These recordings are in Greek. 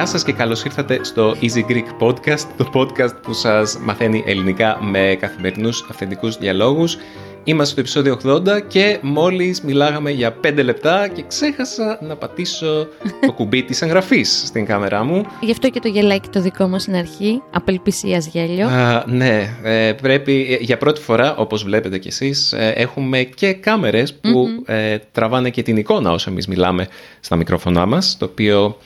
Γεια σας και καλώς ήρθατε στο Easy Greek Podcast, το podcast που σας μαθαίνει ελληνικά με καθημερινούς αυθεντικούς διαλόγους. Είμαστε στο επεισόδιο 80 και μόλις μιλάγαμε για 5 λεπτά και ξέχασα να πατήσω το κουμπί της εγγραφής στην κάμερά μου. Γι' αυτό και το γελάκι το δικό μας στην αρχή, απελπισίας γέλιο. Α, ναι, ε, πρέπει ε, για πρώτη φορά, όπως βλέπετε κι εσείς, ε, έχουμε και κάμερες που ε, τραβάνε και την εικόνα όσο εμείς μιλάμε στα μικρόφωνά μας, το οποίο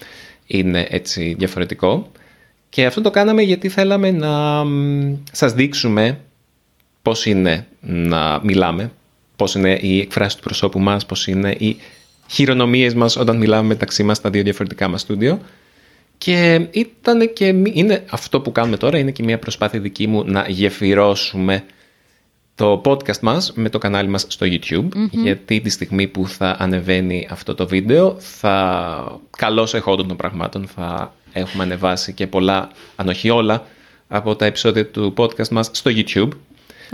είναι έτσι διαφορετικό. Και αυτό το κάναμε γιατί θέλαμε να μ, σας δείξουμε πώς είναι να μιλάμε, πώς είναι η εκφράση του προσώπου μας, πώς είναι οι χειρονομίες μας όταν μιλάμε μεταξύ μας στα δύο διαφορετικά μας στούντιο. Και ήταν και, μη- είναι αυτό που κάνουμε τώρα, είναι και μια προσπάθεια δική μου να γεφυρώσουμε το podcast μας με το κανάλι μας στο YouTube γιατί τη στιγμή που θα ανεβαίνει αυτό το βίντεο θα καλώς εχόντων των πραγμάτων θα έχουμε ανεβάσει και πολλά, αν όχι όλα, από τα επεισόδια του podcast μας στο YouTube.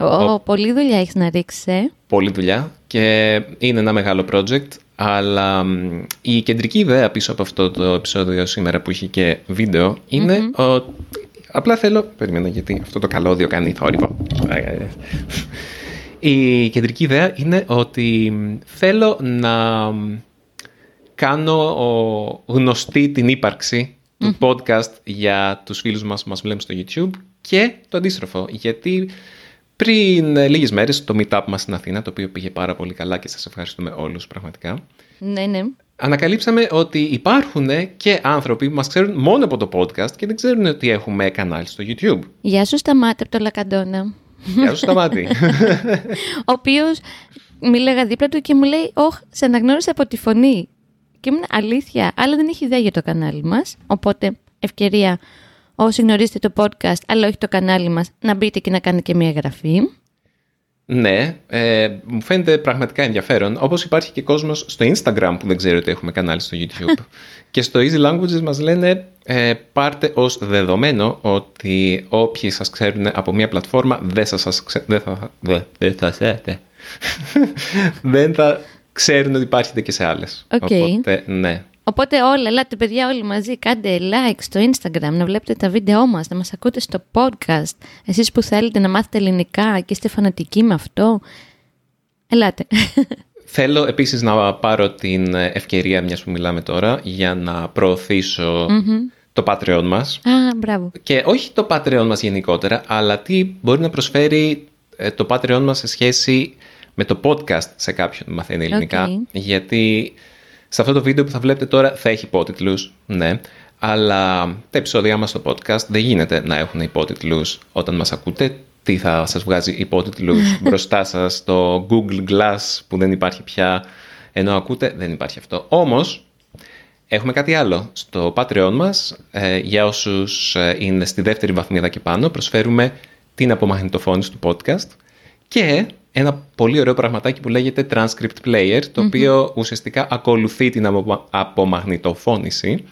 Ω, πολλή δουλειά έχεις να ρίξεις, ε. Πολλή δουλειά και είναι ένα μεγάλο project αλλά μ, η κεντρική ιδέα πίσω από αυτό το επεισόδιο σήμερα που έχει και βίντεο είναι ο... Απλά θέλω... Περίμενα γιατί αυτό το καλώδιο κάνει θόρυβο. Η κεντρική ιδέα είναι ότι μ, θέλω να μ, κάνω ο- γνωστή την ύπαρξη του podcast για τους φίλους μας που μας βλέπουν στο YouTube και το αντίστροφο. Γιατί πριν ε, λίγες μέρες το meetup μας στην Αθήνα, το οποίο πήγε πάρα πολύ καλά και σας ευχαριστούμε όλους πραγματικά, Ναι, ναι. ανακαλύψαμε ότι υπάρχουν και άνθρωποι που μας ξέρουν μόνο από το podcast και δεν ξέρουν ότι έχουμε κανάλι στο YouTube. Γεια σου Σταμάτη από το Λακαντόνα. Γεια σου Σταμάτη. Ο οποίος μίλαγα δίπλα του και μου λέει: Ωχ, σε αναγνώρισα από τη φωνή. Και ήμουν αλήθεια, αλλά δεν έχει ιδέα για το κανάλι μας. Οπότε, ευκαιρία όσοι γνωρίζετε το podcast, αλλά όχι το κανάλι μας, να μπείτε και να κάνετε και μια εγγραφή. ναι, ε, μου φαίνεται πραγματικά ενδιαφέρον. Όπως υπάρχει και κόσμος στο Instagram που δεν ξέρει ότι έχουμε κανάλι στο YouTube. και στο Easy Languages μας λένε ε, πάρτε ως δεδομένο ότι όποιοι σας ξέρουν από μια πλατφόρμα δεν θα σας ξε... δεν θα, δεν, δεν θα, δεν, δεν θα ξέρουν ότι υπάρχετε και σε άλλες. Οκ. Οπότε, ναι. Οπότε όλα, ελάτε παιδιά όλοι μαζί, κάντε like στο Instagram, να βλέπετε τα βίντεό μας, να μας ακούτε στο podcast. Εσείς που θέλετε να μάθετε ελληνικά και είστε φανατικοί με αυτό, ελάτε. Θέλω επίσης να πάρω την ευκαιρία, μιας που μιλάμε τώρα, για να προωθήσω το Patreon μας. Α, μπράβο. Και όχι το Patreon μας γενικότερα, αλλά τι μπορεί να προσφέρει ε, το Patreon μας σε σχέση με το podcast σε κάποιον που μαθαίνει ελληνικά. Οκ. Γιατί σε αυτό το βίντεο που θα βλέπετε τώρα θα έχει υπότιτλους, ναι, αλλά τα επεισόδια μας στο podcast δεν γίνεται να έχουν υπότιτλους όταν μας ακούτε. Τι θα σας βγάζει υπότιτλους μπροστά σας στο Google Glass που δεν υπάρχει πια ενώ ακούτε, δεν υπάρχει αυτό. Όμως, Έχουμε κάτι άλλο. Στο Patreon μας, ε, για όσους ε, είναι στη δεύτερη βαθμίδα και πάνω, προσφέρουμε την απομαγνητοφώνηση του podcast και ένα πολύ ωραίο πραγματάκι που λέγεται Transcript Player, το οποίο ουσιαστικά ακολουθεί την απο- απομαγνητοφώνηση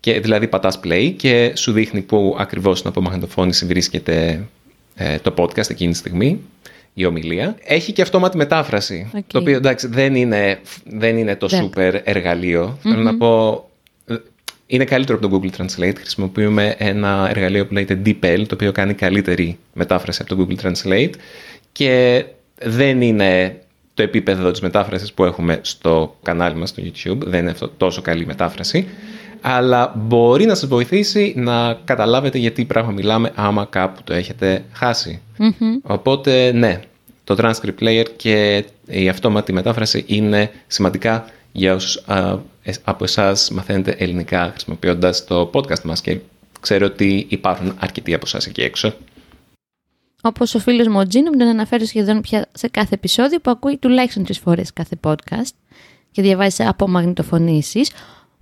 και δηλαδή πατάς play και σου δείχνει που ακριβώς στην απομαγνητοφώνηση βρίσκεται ε, το podcast εκείνη τη στιγμή, η ομιλία. Έχει και αυτόματη μετάφραση, Οκ. το οποίο εντάξει δεν είναι, δεν είναι το Δεν. super εργαλείο. Θέλω να πω, ε, είναι καλύτερο από το Google Translate. Χρησιμοποιούμε ένα εργαλείο που λέγεται DeepL, το οποίο κάνει καλύτερη μετάφραση από το Google Translate και δεν είναι το επίπεδο της μετάφρασης που έχουμε στο κανάλι μας στο YouTube. Δεν είναι αυτό τόσο καλή μετάφραση. Αλλά μπορεί να σας βοηθήσει να καταλάβετε γιατί πράγμα μιλάμε άμα κάπου το έχετε χάσει. Οπότε ναι, το transcript player και η αυτόματη μετάφραση είναι σημαντικά για όσους α, εσ- από εσάς μαθαίνετε ελληνικά χρησιμοποιώντας το podcast μας και ξέρω ότι υπάρχουν αρκετοί από εσάς εκεί έξω. Όπως ο φίλος μου ο Τζίνο μου τον αναφέρει σχεδόν πια σε κάθε επεισόδιο που ακούει τουλάχιστον τρεις φορές κάθε podcast και διαβάζει από μαγνητοφωνήσεις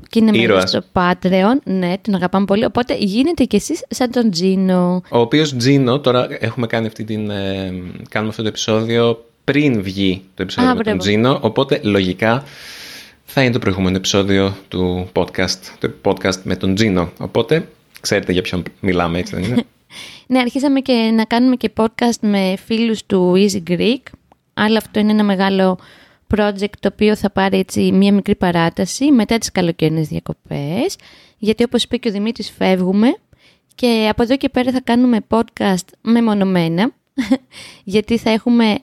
και είναι μέσα Ήρωας. στο Patreon. Ναι, τον αγαπάμε πολύ. Οπότε γίνετε κι εσείς σαν τον Τζίνο. Ο οποίος Τζίνο, τώρα έχουμε κάνει αυτή την, ε, κάνουμε αυτό το επεισόδιο πριν βγει το επεισόδιο Α, με τον μπράβο. Τζίνο, οπότε λογικά θα είναι το προηγούμενο επεισόδιο του podcast, το podcast με τον Τζίνο. Οπότε ξέρετε για ποιον μιλάμε, έτσι δεν είναι; ναι, αρχίσαμε και να κάνουμε και podcast με φίλους του Easy Greek, αλλά αυτό είναι ένα μεγάλο project το οποίο θα πάρει έτσι μία μικρή παράταση μετά τις καλοκαιρινές διακοπές, γιατί όπως είπε και ο Δημήτρης φεύγουμε και από εδώ και πέρα θα κάνουμε podcast μεμονωμένα, γιατί θα έχουμε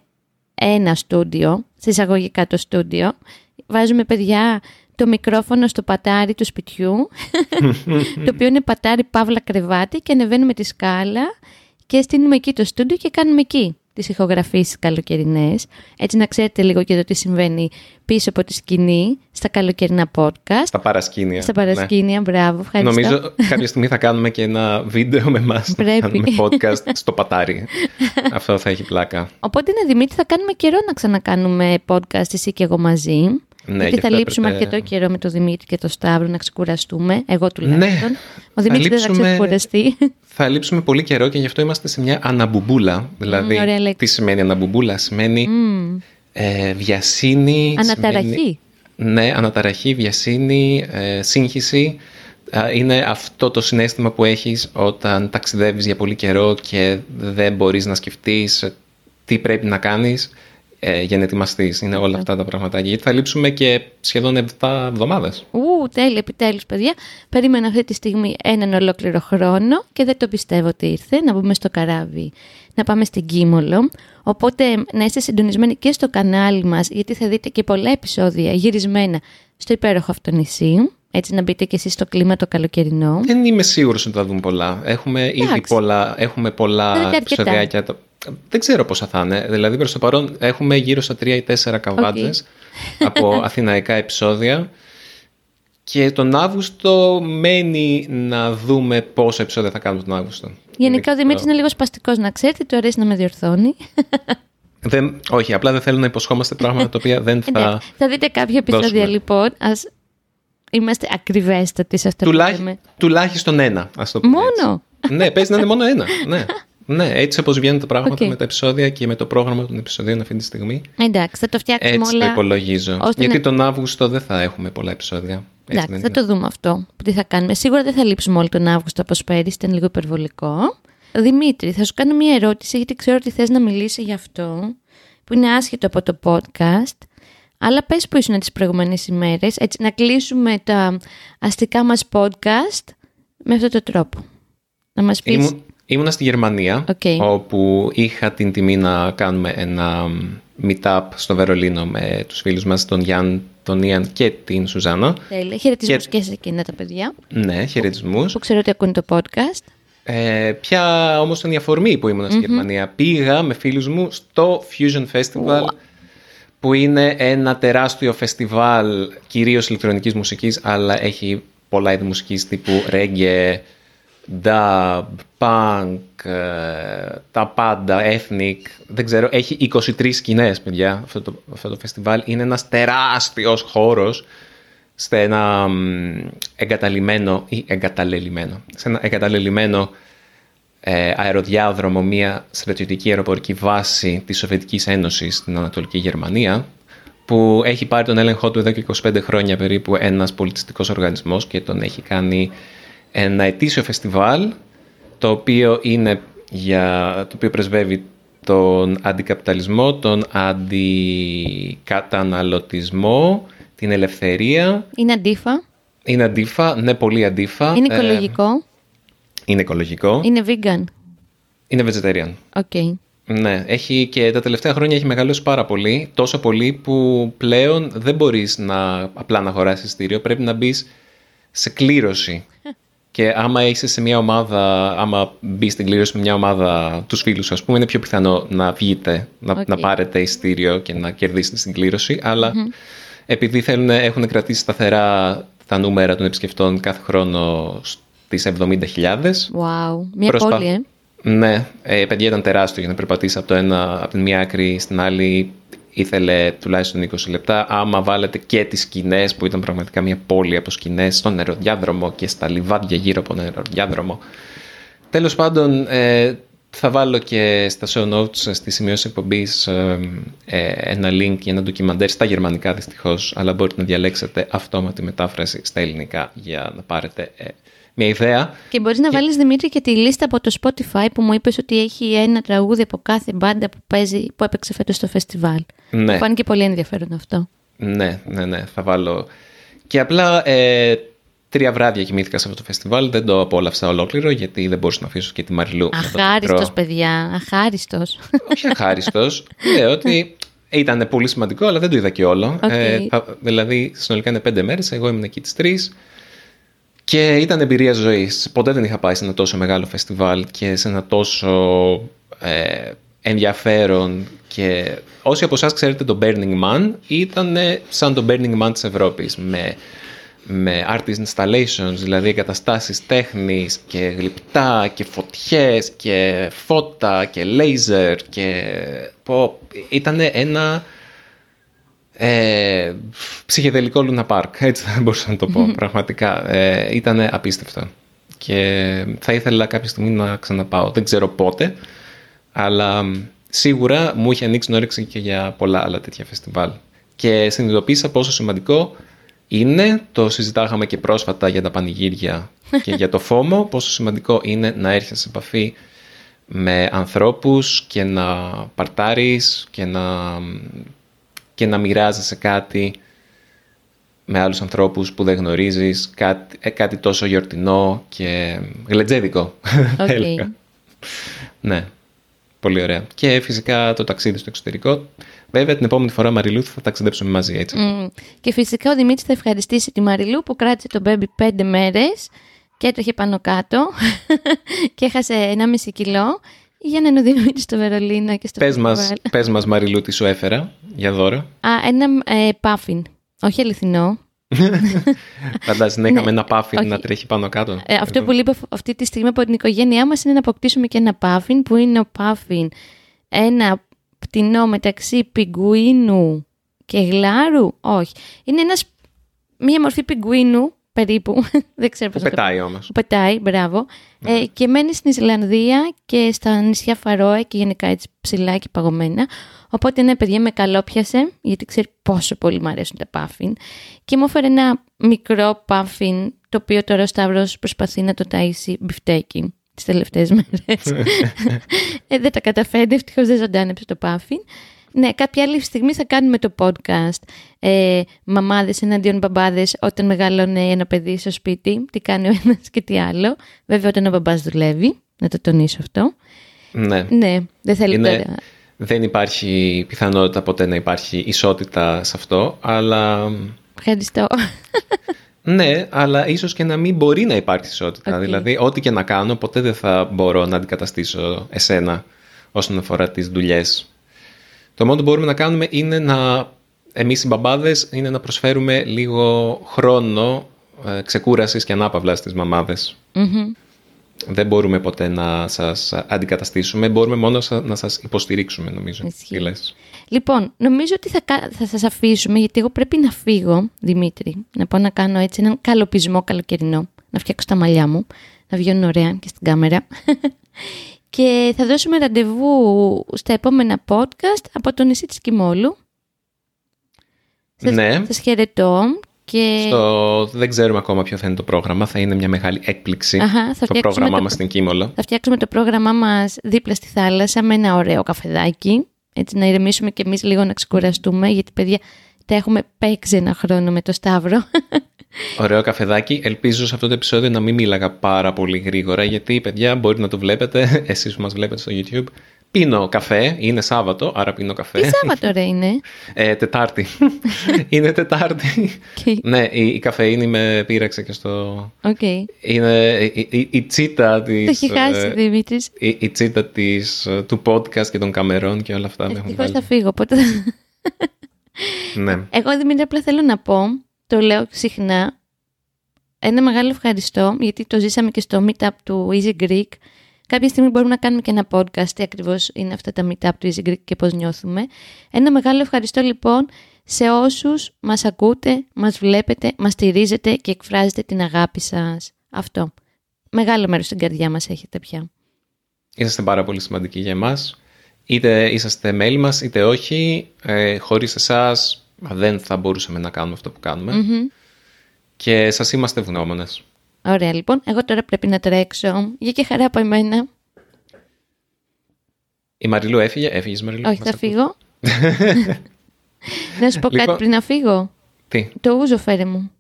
ένα στούντιο, συσσαγωγικά το στούντιο, βάζουμε παιδιά το μικρόφωνο στο πατάρι του σπιτιού, το οποίο είναι πατάρι παύλα κρεβάτι και ανεβαίνουμε τη σκάλα και στείλουμε εκεί το στούντιο και κάνουμε εκεί τις ηχογραφήσεις καλοκαιρινές. Έτσι να ξέρετε λίγο και το τι συμβαίνει πίσω από τη σκηνή, στα καλοκαιρινά podcast. Στα παρασκήνια. Στα παρασκήνια, ναι. μπράβο, ευχαριστώ. Νομίζω κάποια στιγμή θα κάνουμε και ένα βίντεο με εμάς, θα κάνουμε podcast στο πατάρι. Αυτό θα έχει πλάκα. Οπότε, ναι, Δημήτρη, θα κάνουμε καιρό να ξανακάνουμε podcast εσύ και εγώ μαζί. Ναι, γιατί θα λείψουμε έπρεπε... αρκετό καιρό με τον Δημήτρη και τον Σταύρο να ξεκουραστούμε. Εγώ τουλάχιστον. Ναι, Ο Δημήτρη δεν θα ξεκουραστεί. Θα λείψουμε πολύ καιρό και γι' αυτό είμαστε σε μια αναμπουμπούλα. Δηλαδή, mm, τι σημαίνει αναμπουμπούλα, σημαίνει mm. ε, βιασύνη. Αναταραχή. Σημαίνει, ναι, αναταραχή, βιασύνη, ε, σύγχυση. Είναι αυτό το συνέστημα που έχεις όταν ταξιδεύεις για πολύ καιρό και δεν μπορείς να σκεφτείς τι πρέπει να κάνεις ε, για να ετοιμαστεί. Είναι όλα αυτά τα πράγματα. Γιατί θα λείψουμε και σχεδόν 7 εβδομάδες. Ου, τέλεια, επιτέλους, παιδιά. Περίμενα αυτή τη στιγμή έναν ολόκληρο χρόνο και δεν το πιστεύω ότι ήρθε. Να μπούμε στο καράβι, να πάμε στην Κίμολο. Οπότε να είστε συντονισμένοι και στο κανάλι μας, γιατί θα δείτε και πολλά επεισόδια γυρισμένα στο υπέροχο αυτό νησί. Έτσι να μπείτε και εσείς στο κλίμα το καλοκαιρινό. Δεν είμαι σίγουρος ότι θα δούμε πολλά. Έχουμε ήδη πολλά, έχουμε πολλά επεισοδιάκια δεν ξέρω πόσα θα είναι. Δηλαδή προς το παρόν έχουμε γύρω στα 3 ή 4 καβάντες από αθηναϊκά επεισόδια και τον Αύγουστο μένει να δούμε πόσα επεισόδια θα κάνουμε τον Αύγουστο. Γενικά ο Δημήτρης είναι λίγο σπαστικός να ξέρετε, του αρέσει να με διορθώνει. Δεν, όχι, απλά δεν θέλω να υποσχόμαστε πράγματα τα οποία δεν θα. Ναι, θα δείτε κάποια επεισόδια λοιπόν. Α είμαστε ακριβέστατοι σε αυτό Τουλάχ, που λέμε. Τουλάχιστον ένα, ας το πούμε. Μόνο; Έτσι. ναι, παίζει να είναι μόνο ένα. Ναι. Ναι, έτσι όπως βγαίνουν τα πράγματα με τα επεισόδια και με το πρόγραμμα των επεισοδίων αυτή τη στιγμή. Εντάξει, θα το φτιάξουμε έτσι όλα. Έτσι το υπολογίζω. Γιατί τον Αύγουστο δεν θα έχουμε πολλά επεισόδια. Εντάξει, θα το δούμε αυτό. Τι θα κάνουμε. Σίγουρα δεν θα λείψουμε όλο τον Αύγουστο όπως πέρυσι, ήταν λίγο υπερβολικό. Δημήτρη, θα σου κάνω μια ερώτηση, γιατί ξέρω ότι θες να μιλήσει γι' αυτό, που είναι άσχετο από το podcast. Αλλά πες που ήσουν τις προηγούμενες ημέρες, έτσι να κλείσουμε τα αστικά μας podcast με αυτόν τον τρόπο. Να μας πεις... Ήμουνα στη Γερμανία, όπου είχα την τιμή να κάνουμε ένα meetup στο Βερολίνο με τους φίλους μας, τον Γιάν, τον Ιαν και την Σουζάνα. Τέλεια. Χαιρετισμούς και... και σε εκείνα τα παιδιά. Ναι, χαιρετισμούς. Που, ξέρω ότι ακούνε το podcast. Ε, ποια όμως ήταν η αφορμή που ήμουν στη Γερμανία. Πήγα με φίλους μου στο Fusion Festival, που είναι ένα τεράστιο φεστιβάλ κυρίως ηλεκτρονικής μουσικής, αλλά έχει πολλά είδη μουσικής τύπου reggae, dub, punk, ε, τα πάντα, ethnic, δεν ξέρω, έχει 23 σκηνές, παιδιά, αυτό το, αυτό το φεστιβάλ. Είναι ένας τεράστιος χώρος σε ένα εγκαταλειμμένο ή εγκαταλελειμμένο, σε ένα εγκαταλελειμμένο ε, αεροδιάδρομο, μια στρατιωτική αεροπορική βάση της Σοβιετικής Ένωσης στην Ανατολική Γερμανία, που έχει πάρει τον έλεγχό του εδώ και 25 χρόνια περίπου ένας πολιτιστικός οργανισμός και τον έχει κάνει ένα ετήσιο φεστιβάλ το οποίο, είναι για, το οποίο πρεσβεύει τον αντικαπιταλισμό, τον αντικαταναλωτισμό, την ελευθερία. Είναι αντίφα. Είναι αντίφα, ναι πολύ αντίφα. Είναι οικολογικό. Ε, είναι οικολογικό. Είναι vegan. Είναι vegetarian. Okay. Ναι, έχει και τα τελευταία χρόνια έχει μεγαλώσει πάρα πολύ, τόσο πολύ που πλέον δεν μπορείς να απλά να αγοράσεις εισιτήριο, πρέπει να μπεις σε κλήρωση. Και άμα είσαι σε μια ομάδα, άμα μπεις στην κλήρωση με μια ομάδα τους φίλους, ας πούμε, είναι πιο πιθανό να βγείτε, να, να πάρετε ειστήριο και να κερδίσετε στην κλήρωση. επειδή θέλουν, έχουν κρατήσει σταθερά τα νούμερα των επισκεφτών κάθε χρόνο στις 70.000. Wow, μια προσπα... πόλη, ε. Ναι, ε, παιδιά ήταν τεράστιο για να περπατήσεις από, το ένα, από την μία άκρη στην άλλη ήθελε τουλάχιστον 20 λεπτά. Άμα βάλετε και τις σκηνές που ήταν πραγματικά μια πόλη από σκηνές στον νεροδιάδρομο και στα λιβάδια γύρω από τον νεροδιάδρομο. Τέλος πάντων, ε, θα βάλω και στα show notes στη σημειώση εκπομπής ε, ε, ένα link για ένα ντοκιμαντέρ στα γερμανικά δυστυχώς, αλλά μπορείτε να διαλέξετε αυτόματη μετάφραση στα ελληνικά για να πάρετε ε, μια ιδέα. Και μπορείς να βάλεις Δημήτρη και τη λίστα από το Spotify που μου είπες ότι έχει ένα τραγούδι από κάθε μπάντα που, παίζει, που έπαιξε φέτος στο φεστιβάλ. Ναι. Μου φάνηκε πολύ ενδιαφέρον αυτό. Ναι, ναι, ναι, θα βάλω. Και απλά ε, τρία βράδια κοιμήθηκα σε αυτό το φεστιβάλ. Δεν το απόλαυσα ολόκληρο γιατί δεν μπορούσα να αφήσω και τη Μαριλού. Αχάριστος, παιδιά. Αχάριστος. Όχι αχάριστος. Λέω ότι ήταν πολύ σημαντικό, αλλά δεν το είδα και όλο. Okay. Ε, δηλαδή, συνολικά είναι πέντε μέρες. Εγώ ήμουν εκεί τις τρεις. Και ήταν εμπειρία ζωής. Ποτέ δεν είχα πάει σε ένα τόσο μεγάλο φεστιβάλ και σε ένα τόσο ε, ενδιαφέρον και όσοι από εσάς ξέρετε το Burning Man ήταν σαν το Burning Man της Ευρώπης με, με artist installations, δηλαδή εγκαταστάσεις τέχνης και γλυπτά και φωτιές και φώτα και λέιζερ και πω, ήταν ένα ε, ψυχεδελικό Luna Park, έτσι θα μπορούσα να το πω πραγματικά. Ε, ήταν απίστευτο και θα ήθελα κάποια στιγμή να ξαναπάω, δεν ξέρω πότε αλλά σίγουρα μου είχε ανοίξει όρεξη και για πολλά άλλα τέτοια φεστιβάλ. Και συνειδητοποίησα πόσο σημαντικό είναι, το συζητάγαμε και πρόσφατα για τα πανηγύρια και για το φόμο, πόσο σημαντικό είναι να έρχεσαι σε επαφή με ανθρώπους και να παρτάρεις και να, και να μοιράζεσαι κάτι με άλλους ανθρώπους που δεν γνωρίζεις, κάτι, ε, κάτι τόσο γιορτινό και γλετζέδικο. Okay. ναι. Πολύ ωραία. Και φυσικά το ταξίδι στο εξωτερικό. Βέβαια την επόμενη φορά Μαριλού θα ταξιδέψουμε μαζί έτσι. Mm. Και φυσικά ο Δημήτρης θα ευχαριστήσει τη Μαριλού που κράτησε τον μπέμπι πέντε μέρες και έτρεχε πάνω κάτω και έχασε 1,5 κιλό για να είναι ο Δημήτρης στο Βερολίνο και στο πες μας, πες μας Μαριλού τι σου έφερα για δώρο. Α, ένα ε, πάφιν. Όχι αληθινό. Φαντάζεσαι να είχαμε ένα πάφιν να τρέχει πάνω κάτω. Ε, αυτό που λείπει αυτή τη στιγμή από την οικογένειά μας είναι να αποκτήσουμε και ένα πάφιν που είναι ο πάφιν ένα πτηνό μεταξύ πιγκουίνου και γλάρου. Όχι. Είναι ένας, μία μορφή πιγκουίνου περίπου. Δεν ξέρω πώς που πετάει όμως. Που πετάει, μπράβο. Ε, και μένει στην Ισλανδία και στα νησιά Φαρόε και γενικά έτσι ψηλά και παγωμένα. Οπότε ναι, παιδιά, με καλόπιασε, γιατί ξέρει πόσο πολύ μου αρέσουν τα πάφιν. Και μου έφερε ένα μικρό πάφιν, το οποίο τώρα ο Σταύρος προσπαθεί να το ταΐσει μπιφτέκι τις τελευταίες μέρες. ε, δεν τα καταφέρνει, ευτυχώς δεν ζωντάνεψε το πάφιν. Ναι, κάποια άλλη στιγμή θα κάνουμε το podcast ε, «Μαμάδες εναντίον μπαμπάδες όταν μεγαλώνει ένα παιδί στο σπίτι». Τι κάνει ο ένας και τι άλλο. Βέβαια όταν ο μπαμπάς δουλεύει, να το τονίσω αυτό. Ναι. Ναι, δεν θέλει Είναι... τώρα δεν υπάρχει πιθανότητα ποτέ να υπάρχει ισότητα σε αυτό, αλλά... Ευχαριστώ. Ναι, αλλά ίσως και να μην μπορεί να υπάρχει ισότητα. Okay. Δηλαδή, ό,τι και να κάνω, ποτέ δεν θα μπορώ να αντικαταστήσω εσένα όσον αφορά τις δουλειές. Το μόνο που μπορούμε να κάνουμε είναι να, εμείς οι μπαμπάδες, είναι να προσφέρουμε λίγο χρόνο ε, ξεκούρασης και ανάπαυλα στις μαμάδες. Mm-hmm. Δεν μπορούμε ποτέ να σας αντικαταστήσουμε, μπορούμε μόνο να σας υποστηρίξουμε νομίζω. Τι λες. Λοιπόν, νομίζω ότι θα, θα σας αφήσουμε γιατί εγώ πρέπει να φύγω, Δημήτρη, να πάω να κάνω έτσι έναν καλοπισμό καλοκαιρινό, να φτιάξω τα μαλλιά μου, να βγαίνουν ωραία και στην κάμερα. Και θα δώσουμε ραντεβού στα επόμενα podcast από το νησί της Κιμόλου. Ναι. Σας χαιρετώ και... Στο... Δεν ξέρουμε ακόμα ποιο θα είναι το πρόγραμμα. Θα είναι μια μεγάλη έκπληξη Αχα, θα το πρόγραμμά το... μας στην Κίμολο. Θα φτιάξουμε το πρόγραμμά μας δίπλα στη θάλασσα με ένα ωραίο καφεδάκι. Έτσι να ηρεμήσουμε και εμείς λίγο να ξεκουραστούμε. Γιατί παιδιά τα έχουμε παίξει ένα χρόνο με το Σταύρο. Ωραίο καφεδάκι. Ελπίζω σε αυτό το επεισόδιο να μην μίλαγα πάρα πολύ γρήγορα. Γιατί παιδιά μπορεί να το βλέπετε, εσείς που μας βλέπετε στο YouTube. Πίνω καφέ, είναι Σάββατο, άρα πίνω καφέ. Τι Σάββατο ρε είναι; Ε, τετάρτη. είναι Τετάρτη. Okay. ναι, η, η καφεΐνη με πείραξε και στο... Okay. Είναι η, η, η τσίτα της... Το έχει χάσει, ε, Δημήτρης. Η, η τσίτα της, του podcast και των καμερών και όλα αυτά. Ευτυχώς θα φύγω, οπότε... ναι. Εγώ, Δημήτρη, απλά θέλω να πω, το λέω συχνά, ένα μεγάλο ευχαριστώ, γιατί το ζήσαμε και στο meetup του Easy Greek, Κάποια στιγμή μπορούμε να κάνουμε και ένα podcast τι ακριβώς είναι αυτά τα meetup του Easy Greek και πώς νιώθουμε. Ένα μεγάλο ευχαριστώ λοιπόν σε όσους μας ακούτε, μας βλέπετε, μας στηρίζετε και εκφράζετε την αγάπη σας. Αυτό. Μεγάλο μέρος στην καρδιά μας έχετε πια. Είσαστε πάρα πολύ σημαντικοί για εμάς. Είτε είσαστε μέλη μας, είτε όχι. Ε, χωρίς εσάς δεν θα μπορούσαμε να κάνουμε αυτό που κάνουμε Και σας είμαστε ευγνώμονες. Ωραία, λοιπόν. Εγώ τώρα πρέπει να τρέξω. Γεια και χαρά από εμένα. Η Μαριλού έφυγε. Έφυγες Μαριλού. Όχι, θα φύγω. να σου πω κάτι Λοιπόν- πριν να φύγω. Τι; Το ούζο φέρε μου.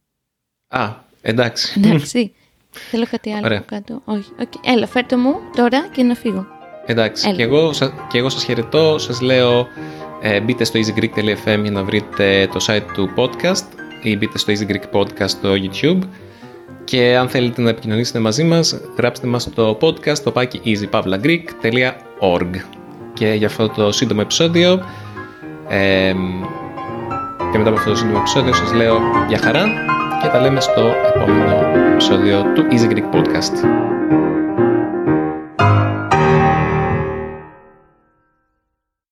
Α, εντάξει. Εντάξει. Θέλω κάτι άλλο Ωραία. από κάτω. Όχι. Οκ. Έλα, φέρ' το μου τώρα και να φύγω. Εντάξει, Έλα. και εγώ, σα- και εγώ σας χαιρετώ, σας λέω ε, μπείτε στο easygreek.fm για να βρείτε το site του podcast ή μπείτε στο Easy Greek Podcast στο YouTube και αν θέλετε να επικοινωνήσετε μαζί μας γράψτε μας στο podcast το πάκι easypavlagreek.org και για αυτό το σύντομο επεισόδιο ε, και μετά από αυτό το σύντομο επεισόδιο σας λέω για χαρά και τα λέμε στο επόμενο επεισόδιο του Easy Greek Podcast.